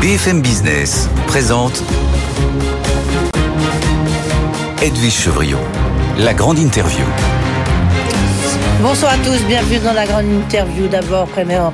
BFM Business présente Edwige Chevriot, la grande interview. Bonsoir à tous, bienvenue dans la grande interview. D'abord, première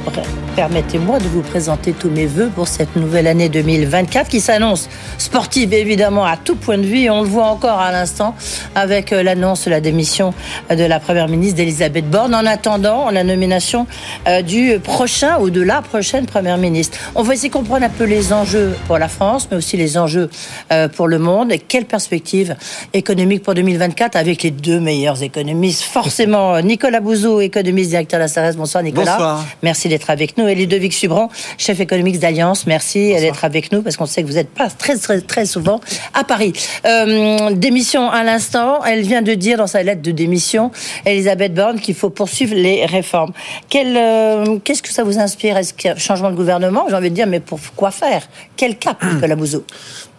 Permettez-moi de vous présenter tous mes voeux pour cette nouvelle année 2024 qui s'annonce sportive évidemment à tout point de vue. on le voit encore à l'instant avec euh, l'annonce de la démission de la première ministre d'Elisabeth Borne en attendant la nomination euh, du prochain ou de la prochaine première ministre. On va essayer de comprendre un peu les enjeux pour la France, mais aussi les enjeux euh, pour le monde. Et quelle perspective économique pour 2024 avec les deux meilleurs économistes? Forcément, Nicolas Bouzou, économiste directeur de la CRS. Bonsoir Nicolas. Bonsoir. Merci d'être avec nous nous et Ludovic Subran, chef économique d'Alliance. Merci d'être avec nous parce qu'on sait que vous n'êtes pas très, très, très souvent à Paris. Euh, démission à l'instant. Elle vient de dire dans sa lettre de démission, Elisabeth Borne, qu'il faut poursuivre les réformes. Euh, qu'est-ce que ça vous inspire? Est-ce qu'il y a un changement de gouvernement? J'ai envie de dire, mais pour quoi faire? Quel cap, Nicolas Bouzou?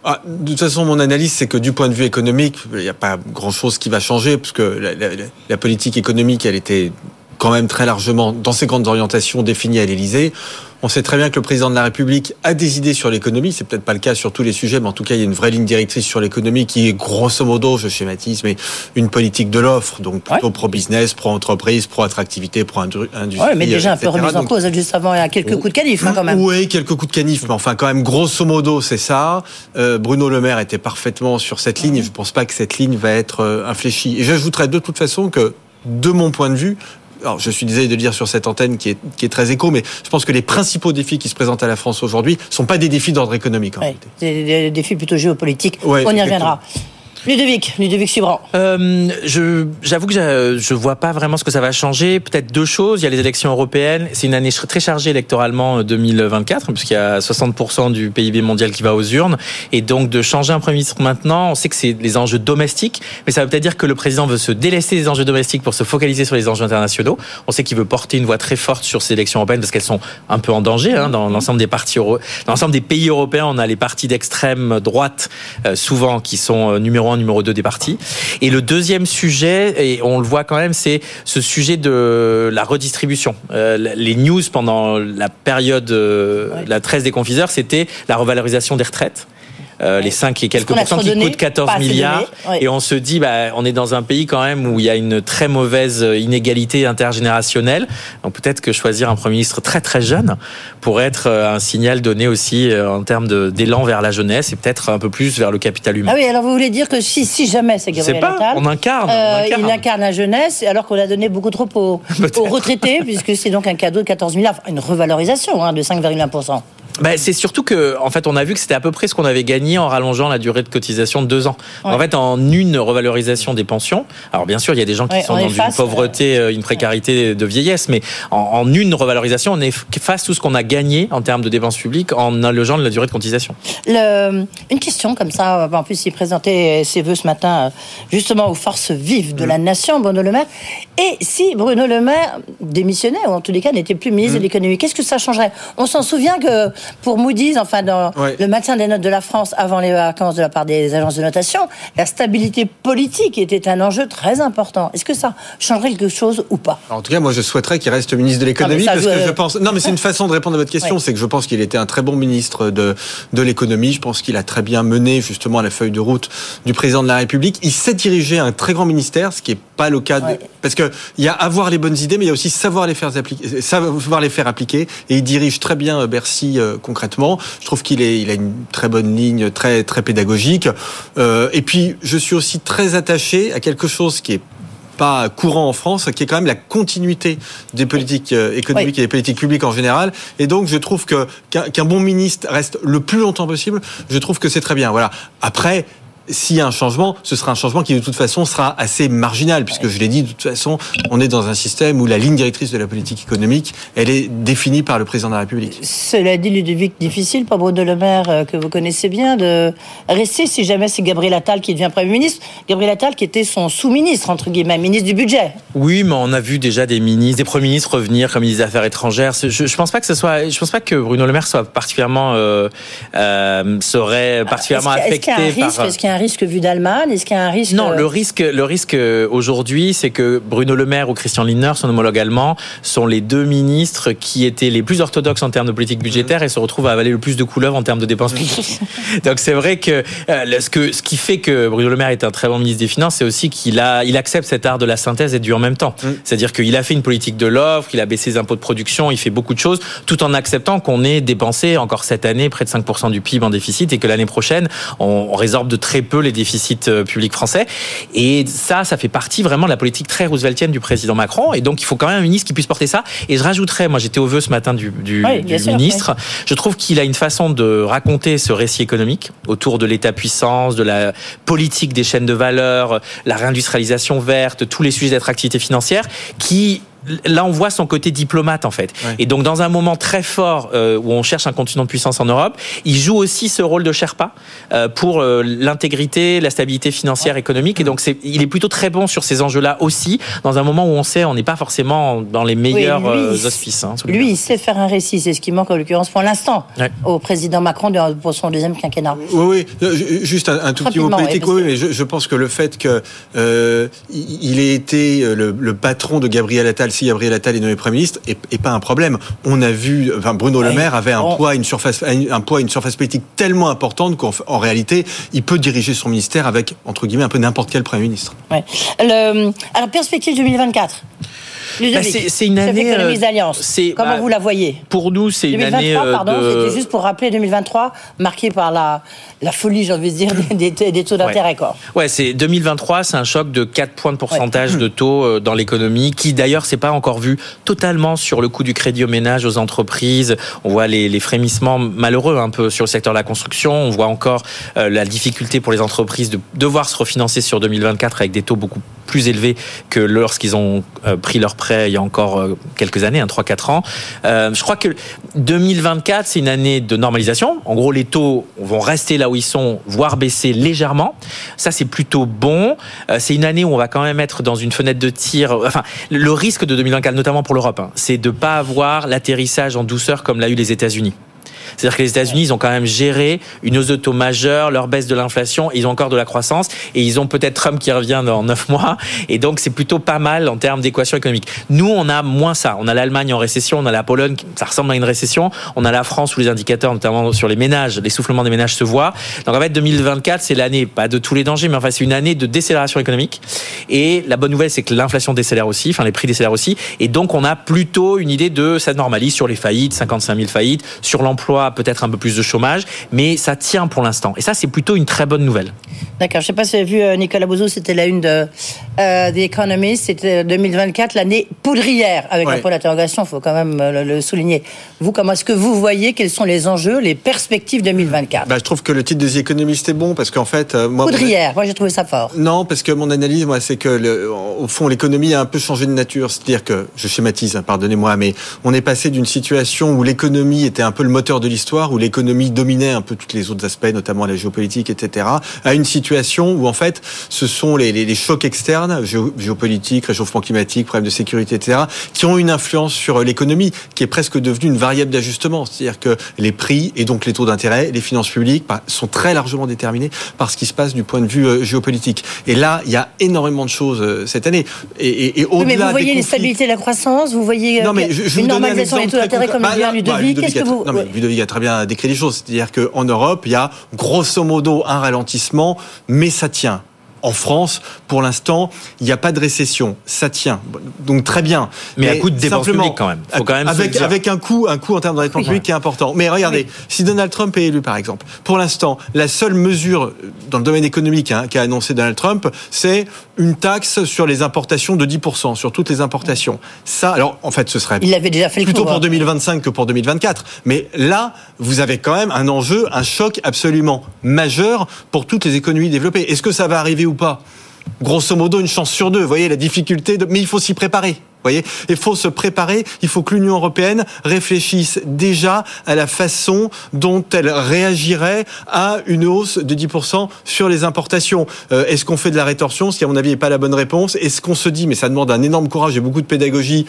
Ah, de toute façon, mon analyse, c'est que du point de vue économique, il n'y a pas grand-chose qui va changer, parce que la, la politique économique, elle était quand même très largement dans ses grandes orientations définies à l'Élysée. On sait très bien que le président de la République a des idées sur l'économie. C'est peut-être pas le cas sur tous les sujets, mais en tout cas, il y a une vraie ligne directrice sur l'économie qui est grosso modo, je schématise, mais une politique de l'offre, donc plutôt pro-business, pro-entreprise, pro-attractivité, pro-industrie. Oui, mais déjà un peu remise en cause juste avant, il y a quelques coups de canif hein, quand même. Oui, quelques coups de canif, mais enfin quand même, grosso modo, c'est ça. Euh, Bruno Le Maire était parfaitement sur cette ligne, et je ne pense pas que cette ligne va être euh, infléchie. Et j'ajouterais de toute façon que, de mon point de vue, alors je suis désolé de le dire sur cette antenne qui est, qui est très écho, mais je pense que les principaux défis qui se présentent à la France aujourd'hui ne sont pas des défis d'ordre économique. En Des, des, défis plutôt géopolitiques. On y reviendra. Ludovic, Ludovic Subran. Euh, j'avoue que je, je vois pas vraiment ce que ça va changer. Peut-être deux choses. Il y a les élections européennes. C'est une année très chargée électoralement 2024, euh, puisqu'il y a 60% du PIB mondial qui va aux urnes. Et donc, de changer un Premier ministre maintenant, on sait que c'est les enjeux domestiques, mais ça veut peut-être dire que le président veut se délester des enjeux domestiques pour se focaliser sur les enjeux internationaux. On sait qu'il veut porter une voix très forte sur ces élections européennes parce qu'elles sont un peu en danger. Hein, dans l'ensemble des partis, des pays européens, on a les partis d'extrême droite, euh, souvent, qui sont euh, numéro un numéro 2 des partis. Et le deuxième sujet, et on le voit quand même, c'est ce sujet de la redistribution. Euh, les news pendant la période, euh, la 13 des confiseurs, c'était la revalorisation des retraites. Euh, les 5 et quelques pourcents qui coûtent 14 milliards. Et on se dit, bah, on est dans un pays quand même où il y a une très mauvaise inégalité intergénérationnelle. Donc peut-être que choisir un Premier ministre très très jeune pourrait être euh, un signal donné aussi euh, en termes d'élan vers la jeunesse et peut-être un peu plus vers le capital humain. Ah oui, alors vous voulez dire que si, si jamais c'est Gabriel pas, Attal, on incarne, on incarne. il incarne la jeunesse alors qu'on a donné beaucoup trop aux, aux retraités puisque c'est donc un cadeau de 14 milliards, une revalorisation hein, de 5,1%. Bah, c'est surtout que, en fait, on a vu que c'était à peu près ce qu'on avait gagné en rallongeant la durée de cotisation de deux ans. En fait, en une revalorisation des pensions. Alors, bien sûr, il y a des gens qui sont dans une pauvreté, euh, une précarité de vieillesse, mais en, une revalorisation, on efface tout ce qu'on a gagné en termes de dépenses publiques en allogeant la durée de cotisation. Le, une question comme ça, en plus, il présentait ses voeux ce matin, justement, aux forces vives de la mm. nation, Bruno Le Maire. Et si Bruno Le Maire démissionnait, ou en tous les cas n'était plus ministre de mm. l'économie, qu'est-ce que ça changerait? On s'en souvient que pour Moody's, enfin dans le maintien des notes de la France avant les vacances de la part des agences de notation, la stabilité politique était un enjeu très important. Est-ce que ça changerait quelque chose ou pas? En tout cas, moi je souhaiterais qu'il reste ministre de l'économie parce que je pense. Non, mais c'est une façon de répondre à votre question. C'est que je pense qu'il était un très bon ministre de de l'économie. Je pense qu'il a très bien mené justement la feuille de route du président de la République. Il sait diriger un très grand ministère, ce qui est pas le cas de... parce que il y a avoir les bonnes idées, mais il y a aussi savoir les faire appliquer, savoir les faire appliquer. Et il dirige très bien euh, Bercy euh, concrètement. Je trouve qu'il est, il a une très bonne ligne, très très pédagogique. Euh, et puis, je suis aussi très attaché à quelque chose qui est pas courant en France, qui est quand même la continuité des politiques économiques et des politiques publiques en général. Et donc, je trouve que qu'un bon ministre reste le plus longtemps possible. Je trouve que c'est très bien. Voilà. Après, s'il y a un changement, ce sera un changement qui de toute façon sera assez marginal, puisque je l'ai dit, de toute façon, on est dans un système où la ligne directrice de la politique économique, elle est définie par le président de la République. Cela dit, Ludovic, difficile pour Bruno Le Maire, euh, que vous connaissez bien, de rester si jamais c'est Gabriel Attal qui devient Premier ministre. Gabriel Attal qui était son sous-ministre, entre guillemets, ministre du budget. Oui, mais on a vu déjà des ministres, des premiers ministres revenir comme ministre des Affaires étrangères. Je, je pense pas que ce soit, je pense pas que Bruno Le Maire soit particulièrement, euh, euh serait particulièrement affecté est-ce qu'il y a un risque, vu d'Allemagne? Est-ce qu'il y a un risque Non, le risque, le risque euh, aujourd'hui, c'est que Bruno Le Maire ou Christian Lindner, son homologue allemand, sont les deux ministres qui étaient les plus orthodoxes en termes de politique budgétaire et se retrouvent à avaler le plus de couleuvres en termes de dépenses publiques. Donc c'est vrai que, euh, ce que ce qui fait que Bruno Le Maire est un très bon ministre des Finances, c'est aussi qu'il a, il accepte cet art de la synthèse et du en même temps. Mm. C'est-à-dire qu'il a fait une politique de l'offre, il a baissé les impôts de production, il fait beaucoup de choses, tout en acceptant qu'on ait dépensé encore cette année près de 5% du PIB en déficit et que l'année prochaine, on, résorbe de très peu les déficits euh, publics français. Et ça, ça fait partie vraiment de la politique très rooseveltienne du président Macron. Et donc, il faut quand même un ministre qui puisse porter ça. Et je rajouterais, moi, j'étais au vœu ce matin du, du, ministre. Je trouve qu'il a une façon de raconter ce récit économique autour de l'État-puissance, de la politique des chaînes de valeur, la réindustrialisation verte, tous les sujets d'attractivité financière qui là, on voit son côté diplomate en fait. Et donc, dans un moment très fort euh, où on cherche un continent de puissance en Europe, il joue aussi ce rôle de Sherpa euh, pour euh, l'intégrité, la stabilité financière, économique. Et donc, il est plutôt très bon sur ces enjeux-là aussi, dans un moment où on sait, on n'est pas forcément dans les meilleurs auspices. Hein, lui, il sait faire un récit. C'est ce qui manque en l'occurrence pour l'instant au président Macron pour son deuxième quinquennat. Oui, oui. Juste un, tout petit mot politique. Oui, mais je, pense que le fait que il ait été le, le patron de Gabriel Attal si Gabriel Attal est nommé Premier ministre est, pas un problème. On a vu, enfin Bruno Le Maire avait un poids, une surface, un poids, une surface politique tellement importante qu'en réalité, il peut diriger son ministère avec entre guillemets un peu n'importe quel Premier ministre. Ouais. Le, alors perspective 2024. Bah, c'est une année. Euh, d'alliance. Comment bah, vous la voyez Pour nous, c'est une année. Euh, pardon, c'était juste pour rappeler 2023, marqué par la, la folie, j'ai envie de dire, des, des taux d'intérêt. Ouais, ouais c'est 2023, c'est un choc de 4 points de pourcentage de taux euh, dans l'économie, qui d'ailleurs s'est pas encore vu totalement sur le coût du crédit aux ménages, aux entreprises. On voit les, les frémissements malheureux un peu sur le secteur de la construction. On voit encore la difficulté pour les entreprises de devoir se refinancer sur 2024 avec des taux beaucoup plus élevés que lorsqu'ils ont pris leur prêt il y a encore euh, quelques années, hein, 3-4 ans. Euh, je crois que 2024, c'est une année de normalisation. En gros, les taux vont rester là où ils sont, voire baisser légèrement. Ça, c'est plutôt bon. Euh, c'est une année où on va quand même être dans une fenêtre de tir. Enfin, le risque de 2024, notamment pour l'Europe, hein, c'est de ne pas avoir l'atterrissage en douceur comme l'a eu les États-Unis. C'est-à-dire que les États-Unis, ils ont quand même géré une hausse de taux majeure, leur baisse de l'inflation, ils ont encore de la croissance et ils ont peut-être Trump qui revient dans neuf mois. Et donc, c'est plutôt pas mal en termes d'équation économique. Nous, on a moins ça. On a l'Allemagne en récession, on a la Pologne, ça ressemble à une récession. On a la France où les indicateurs, notamment sur les ménages, l'essoufflement des ménages se voient. Donc, en fait, 2024, c'est l'année, pas de tous les dangers, mais enfin, c'est une année de décélération économique. Et la bonne nouvelle, c'est que l'inflation décélère aussi, enfin, les prix décélèrent aussi. Et donc, on a plutôt une idée de ça normalise sur les faillites, 55 000 faillites, sur l'emploi, peut-être un peu plus de chômage, mais ça tient pour l'instant. Et ça, c'est plutôt une très bonne nouvelle. D'accord. Je ne sais pas si vous avez vu euh, Nicolas Bouzou, c'était la une de euh, The Economist, c'était 2024, l'année poudrière, avec un point d'interrogation, il faut quand même euh, le, souligner. Vous, comment est-ce que vous voyez quels sont les enjeux, les perspectives 2024 bah, Je trouve que le titre de The Economist est bon, parce qu'en fait... moi, poudrière, moi j'ai trouvé ça fort. Non, parce que mon analyse, moi, c'est que, le, au fond, l'économie a un peu changé de nature. C'est-à-dire que, je schématise, hein, pardonnez-moi, mais on est passé d'une situation où l'économie était un peu le moteur de l'histoire, où l'économie dominait un peu tous les autres aspects, notamment la géopolitique, etc., à une situation où en fait ce sont les, les, chocs externes, géopolitique, réchauffement climatique, problèmes de sécurité, etc., qui ont une influence sur l'économie, qui est presque devenue une variable d'ajustement. C'est-à-dire que les prix et donc les taux d'intérêt, les finances publiques bah, sont très largement déterminés par ce qui se passe du point de vue euh, géopolitique. Et là, il y a énormément de choses euh, cette année. Et, et, mais vous voyez les stabilités de la croissance, vous voyez non, mais je, une normalisation des taux d'intérêt comme le dit Ludovic. Qu'est-ce que vous... Non, mais Ludovic a très bien décrit les choses. C'est-à-dire qu'en Europe, il y a grosso modo un ralentissement, mais ça tient en France, pour l'instant, il n'y a pas de récession. Ça tient. Donc très bien. Mais, à coup de dépenses publiques quand même. Faut quand même avec, avec un coût, un coût en termes de dépenses publiques qui est important. Mais regardez, si Donald Trump est élu par exemple, pour l'instant, la seule mesure dans le domaine économique hein, qu'a annoncé Donald Trump, c'est une taxe sur les importations de 10%, sur toutes les importations. Ça, alors en fait, ce serait il avait déjà fait plutôt pour 2025 hein. que pour 2024. Mais là, vous avez quand même un enjeu, un choc absolument majeur pour toutes les économies développées. Est-ce que ça va arriver ou pas Grosso modo, une chance sur deux. Vous voyez la difficulté, mais il faut s'y préparer. Voyez il faut se préparer. Il faut que l'Union européenne réfléchisse déjà à la façon dont elle réagirait à une hausse de 10% sur les importations. Euh, est-ce qu'on fait de la rétorsion Ce qui, à mon avis, n'est pas la bonne réponse? Est-ce qu'on se dit, mais ça demande un énorme courage et beaucoup de pédagogie,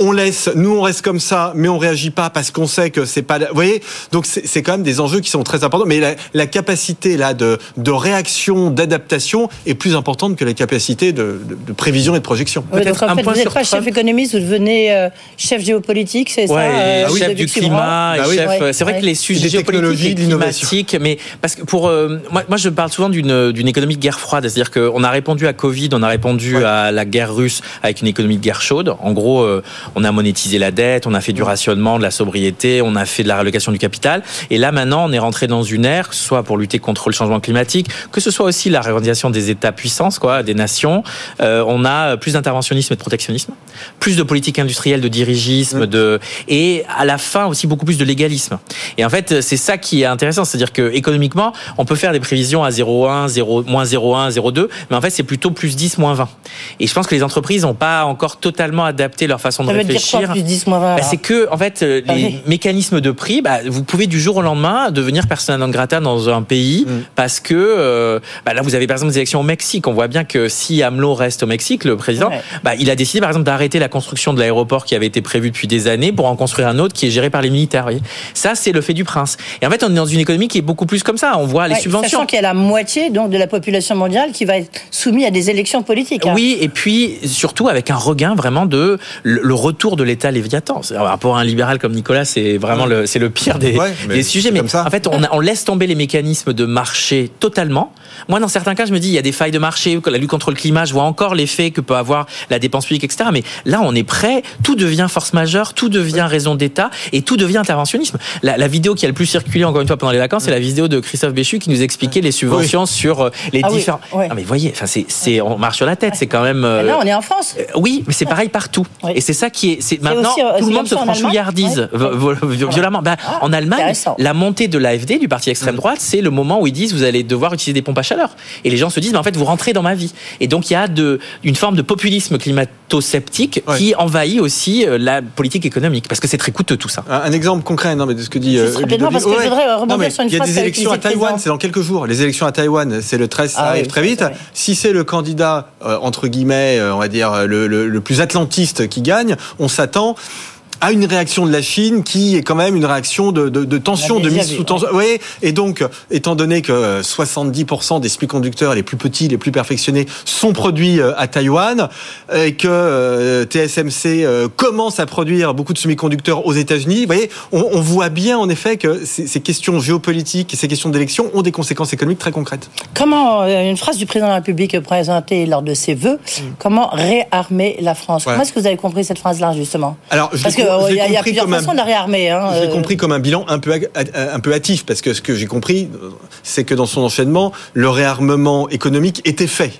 on laisse, nous on reste comme ça, mais on réagit pas parce qu'on sait que c'est pas. Vous voyez, donc c'est quand même des enjeux qui sont très importants. Mais la, la capacité là de, de réaction, d'adaptation est plus importante que la capacité de, de, prévision et de projection. Oui, donc en fait, vous n'êtes pas chef économiste, vous devenez euh, chef géopolitique, c'est ça euh, ah Chef du climat, bah chef. c'est vrai que les sujets géopolitiques, climatiques, mais parce que pour euh, moi, moi, je parle souvent d'une d'une économie de guerre froide, c'est-à-dire qu'on a répondu à Covid, on a répondu à la guerre russe avec une économie de guerre chaude. En gros, on a monétisé la dette, on a fait du rationnement, de la sobriété, on a fait de la rélocation du capital. Et là, maintenant, on est rentré dans une ère, soit pour lutter contre le changement climatique, que ce soit aussi la réorganisation des États-puissances, quoi, des nations. Euh, on a plus d'interventionnisme et de protectionnisme, plus de politique industrielle, de dirigisme, de et à la fin aussi beaucoup plus de légalisme. Et en fait, c'est ça qui est intéressant, c'est-à-dire que économiquement, on peut faire des prévisions à 0,1, 0, moins 0,1, 0,2, mais en fait, c'est plutôt plus 10, moins 20. Et je pense que les entreprises n'ont pas encore totalement adapté leur façon de réfléchir. Dire plus 10, moins 20 bah, C'est que, en fait, euh, ah les mécanismes de prix, bah, vous pouvez du jour au lendemain devenir persona non grata dans un pays mm. parce que euh, bah, là, vous avez par exemple des élections au Mexique. On voit bien que si AMLO reste au Mexique, le président, bah, il a décidé par exemple d'arrêter la construction de l'aéroport qui avait été prévu depuis des années pour en construire un autre qui est géré par les militaires. Ça, c'est le fait du prince. Et en fait, on est dans une économie qui est beaucoup plus comme ça. On voit les subventions. Sachant qu'il y a la moitié donc de la population mondiale qui va être soumise à des élections politiques. Hein. Oui, et puis surtout avec un regain vraiment de le, retour de l'État léviathan. Pour un libéral comme Nicolas, c'est vraiment le, c'est le pire des, des sujets. Mais en fait, on, on laisse tomber les mécanismes de marché totalement. Moi, dans certains cas, je me dis, il y a des failles de marché, la lutte contre le climat, je vois encore l'effet que peut avoir la dépense publique, etc. Mais là, on est prêt, tout devient force majeure, tout devient raison d'État et tout devient interventionnisme. La, vidéo qui a le plus circulé, encore une fois, pendant les vacances, c'est la vidéo de Christophe Béchu qui nous expliquait les subventions sur euh, les ah différents. Oui, mais voyez, enfin, c'est, on marche sur la tête, c'est quand même. Euh, là, on est en France. Euh, oui, mais c'est pareil partout. Et c'est ça qui est. C'est maintenant, tout le monde se franchouillardise violemment. Ben, ah, en Allemagne, la montée de l'AFD, du parti extrême droite, c'est le moment où ils disent vous allez devoir utiliser des pompes à chaleur. Et les gens se disent, mais en fait, vous rentrez dans ma vie. Et donc, il y a de, une forme de populisme climato-sceptique qui envahit aussi euh, la politique économique, parce que c'est très coûteux tout ça. Un, exemple concret, non, mais de ce que dit. Euh, parce que je voudrais rebondir sur une Il y a des élections à Taïwan, c'est dans quelques jours. Les élections à Taïwan, c'est le 13, ça ah arrive très vite. Si c'est le candidat, euh, entre guillemets, on va dire, le, le plus atlantiste qui gagne, on s'attend à une réaction de la Chine qui est quand même une réaction de, de, de tension, de mise sous tension. Oui, et donc, étant donné que 70% des semi-conducteurs les plus petits, les plus perfectionnés sont produits euh, à Taïwan, et que euh, TSMC euh, commence à produire beaucoup de semi-conducteurs aux États-Unis, vous voyez, on, on, voit bien en effet que ces, ces questions géopolitiques et ces questions d'élection ont des conséquences économiques très concrètes. Comment, une phrase du président de la République présentée lors de ses vœux, mm. comment réarmer la France? Comment est-ce que vous avez compris cette phrase-là, justement? Alors, Parce que il y, a plusieurs façons de réarmer. Hein, j'ai euh. compris comme un bilan un peu, un peu hâtif, parce que ce que j'ai compris, c'est que dans son enchaînement, le réarmement économique était fait.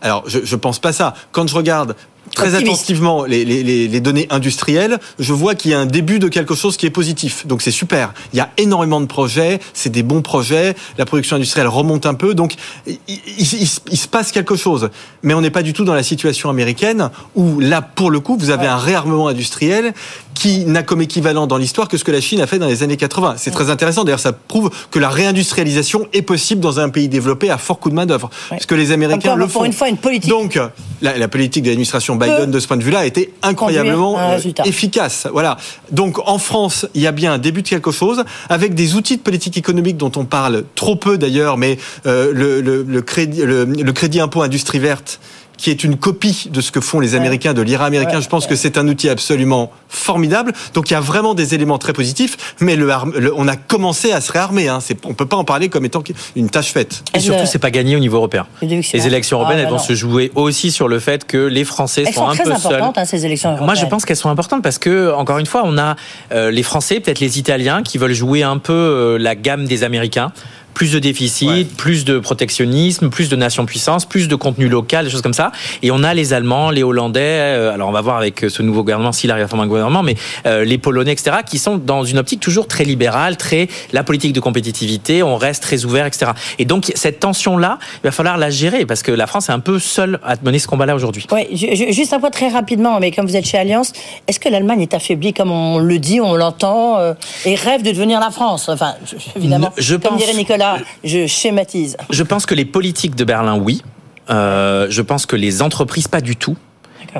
Alors, je, je pense pas ça. Quand je regarde très attentivement les, les, les, données industrielles, je vois qu'il y a un début de quelque chose qui est positif. Donc c'est super. Il y a énormément de projets, c'est des bons projets, la production industrielle remonte un peu, donc il, il, se passe quelque chose. Mais on n'est pas du tout dans la situation américaine où là, pour le coup, vous avez un réarmement industriel qui n'a comme équivalent dans l'histoire que ce que la Chine a fait dans les années 80. C'est très intéressant. D'ailleurs, ça prouve que la réindustrialisation est possible dans un pays développé à fort coup de main d'œuvre, parce que les Américains le font. Pour une fois, une politique. Donc la, la politique de l'administration Biden de ce point de vue-là a été incroyablement euh, efficace. Voilà. Donc en France, il y a bien un début de quelque chose avec des outils de politique économique dont on parle trop peu d'ailleurs, mais euh, le, le, le, crédit, le, le crédit impôt industrie verte qui est une copie de ce que font les Américains, de l'IRA américain. je pense que c'est un outil absolument formidable. Donc il y a vraiment des éléments très positifs, mais le, on a commencé à se réarmer. Hein. On peut pas en parler comme étant une tâche faite. Et surtout, c'est pas gagné au niveau européen. Les élections européennes, ah, elles vont se jouer aussi sur le fait que les Français elles sont, un peu seuls. Hein, ces élections Moi, je pense qu'elles sont importantes parce que, encore une fois, on a euh, les Français, peut-être les Italiens, qui veulent jouer un peu euh, la gamme des Américains plus de déficit, plus de protectionnisme, plus de nation-puissance, plus de contenu local, des choses comme ça. Et on a les Allemands, les Hollandais, euh, alors on va voir avec ce nouveau gouvernement s'il arrive à former un gouvernement, mais euh, les Polonais, etc., qui sont dans une optique toujours très libérale, très la politique de compétitivité, on reste très ouvert, etc. Et donc cette tension-là, il va falloir la gérer parce que la France est un peu seule à mener ce combat-là aujourd'hui. Oui, juste un point très rapidement, mais comme vous êtes chez Alliance, est-ce que l'Allemagne est affaiblie comme on le dit, on l'entend, euh, et rêve de devenir la France? Enfin, évidemment, je comme dirait Nicolas je schématise. Je pense que les politiques de Berlin, oui. Euh, je pense que les entreprises, pas du tout.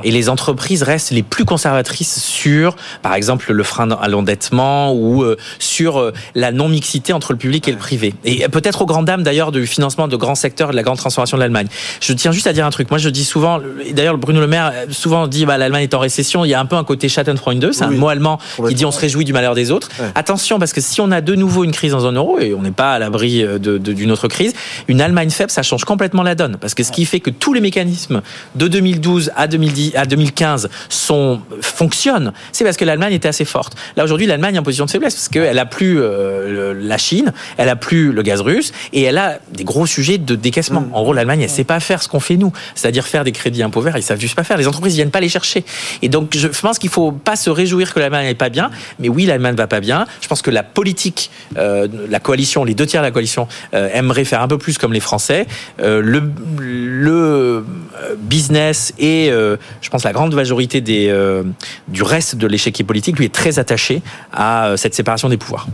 Et les entreprises restent les plus conservatrices sur, par exemple, le frein à l'endettement ou euh, sur euh, la non-mixité entre le public et le privé. Et peut-être aux grandes dames d'ailleurs du financement de grands secteurs de la grande transformation de l'Allemagne. Je tiens juste à dire un truc. Moi, je dis souvent, d'ailleurs, Bruno Le Maire souvent dit, bah, l'Allemagne est en récession. Il y a un peu un côté Schadenfreude, c'est un mot allemand qui dit on se réjouit du malheur des autres. Attention, parce que si on a de nouveau une crise en zone euro, et on n'est pas à l'abri d'une autre crise, une Allemagne faible, ça change complètement la donne. Parce que ce qui fait que tous les mécanismes de 2012 à 2010, à 2015 sont, fonctionnent, c'est parce que l'Allemagne était assez forte. Là, aujourd'hui, l'Allemagne est en position de faiblesse parce qu'elle a plus euh, la Chine, elle a plus le gaz russe et elle a des gros sujets de décaissement. Mm. En gros, l'Allemagne, elle sait pas faire ce qu'on fait nous. C'est-à-dire faire des crédits impôts verts, ils savent juste pas faire. Les entreprises viennent pas les chercher. Et donc, je pense qu'il faut pas se réjouir que l'Allemagne n'est pas bien. Mais oui, l'Allemagne va pas bien. Je pense que la politique, euh, la coalition, les deux tiers de la coalition euh, aimeraient faire un peu plus comme les Français. Euh, le, le business et je pense la grande majorité des, du reste de l'échiquier politique lui est très attaché à cette séparation des pouvoirs.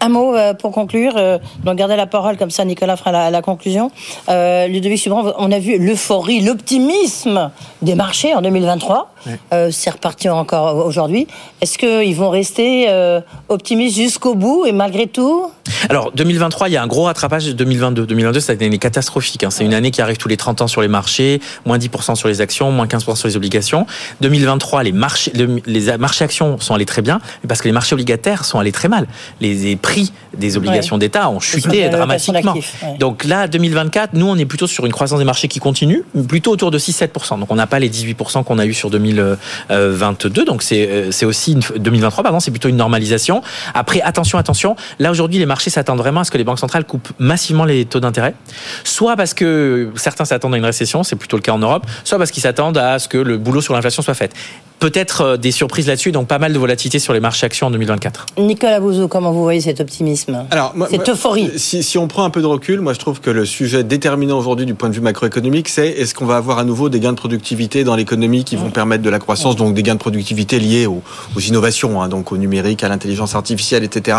Un mot euh, pour conclure, euh, donc garder la parole comme ça, Nicolas fera la, la conclusion. Euh, Ludovic Subran, on a vu l'euphorie, l'optimisme des marchés en 2023. Euh, c'est reparti encore aujourd'hui. Est-ce qu'ils vont rester euh, optimistes jusqu'au bout et malgré tout? Alors 2023, il y a un gros rattrapage de 2022. 2022, c'est une année catastrophique. Hein. C'est une année qui arrive tous les 30 ans sur les marchés, moins 10% sur les actions, moins 15% sur les obligations. 2023, les marchés, les marchés actions sont allés très bien, parce que les marchés obligataires sont allés très mal. Les prix des obligations d'État ont chuté dramatiquement. Donc là, 2024, nous, on est plutôt sur une croissance des marchés qui continue, plutôt autour de 6-7%. Donc on n'a pas les 18% qu'on a eu sur 2022. Donc c'est euh, c'est aussi une, 2023, pardon, c'est plutôt une normalisation. Après, attention, attention. Là aujourd'hui, les marchés s'attendent vraiment à ce que les banques centrales coupent massivement les taux d'intérêt, soit parce que certains s'attendent à une récession, c'est plutôt le cas en Europe, soit parce qu'ils s'attendent à ce que le boulot sur l'inflation soit fait peut-être euh, des surprises là-dessus, donc pas mal de volatilité sur les marchés actions en 2024. Nicolas Bouzou, comment vous voyez cet optimisme? Alors, Cette euphorie si, si, on prend un peu de recul, moi je trouve que le sujet déterminant aujourd'hui du point de vue macroéconomique, c'est est-ce qu'on va avoir à nouveau des gains de productivité dans l'économie qui vont permettre de la croissance, donc des gains de productivité liés aux, innovations, hein, donc au numérique, à l'intelligence artificielle, etc.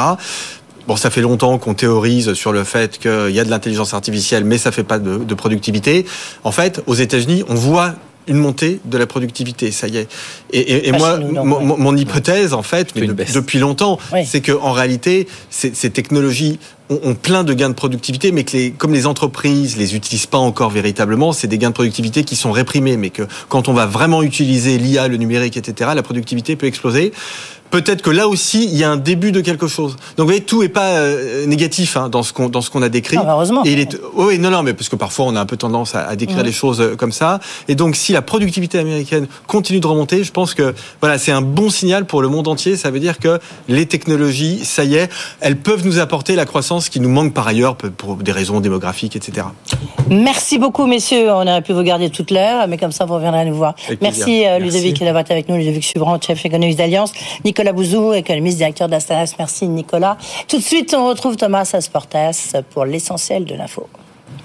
Bon, ça fait longtemps qu'on théorise sur le fait qu'il y a de l'intelligence artificielle, mais ça fait pas de, de productivité. En fait, aux États-Unis, on voit une montée de la productivité, ça y est. Et, moi, mon, hypothèse, en fait, mais depuis longtemps, c'est que en réalité, ces, technologies ont, plein de gains de productivité, mais que les, comme les entreprises les utilisent pas encore véritablement, c'est des gains de productivité qui sont réprimés, mais que quand on va vraiment utiliser l'IA, le numérique, etc., la productivité peut exploser peut-être que là aussi il y a un début de quelque chose. Donc vous voyez, tout est pas euh, négatif hein, dans ce qu'on dans ce qu'on a décrit. Ah, heureusement. Et il est oui non non mais parce que parfois on a un peu tendance à, décrire les choses euh, comme ça. Et donc si la productivité américaine continue de remonter, je pense que voilà c'est un bon signal pour le monde entier. Ça veut dire que les technologies, ça y est, elles peuvent nous apporter la croissance qui nous manque par ailleurs pour des raisons démographiques, etc. Merci beaucoup messieurs. On aurait pu vous garder toute l'heure, mais comme ça vous reviendrez à nous voir. Merci, euh, Ludovic d'avoir été avec nous, Ludovic Subran, chef économiste d'Alliance. Nicolas Bouzou, économiste, directeur d'Astanas. Merci Nicolas. Tout de suite, on retrouve Thomas Asportas pour l'essentiel de l'info.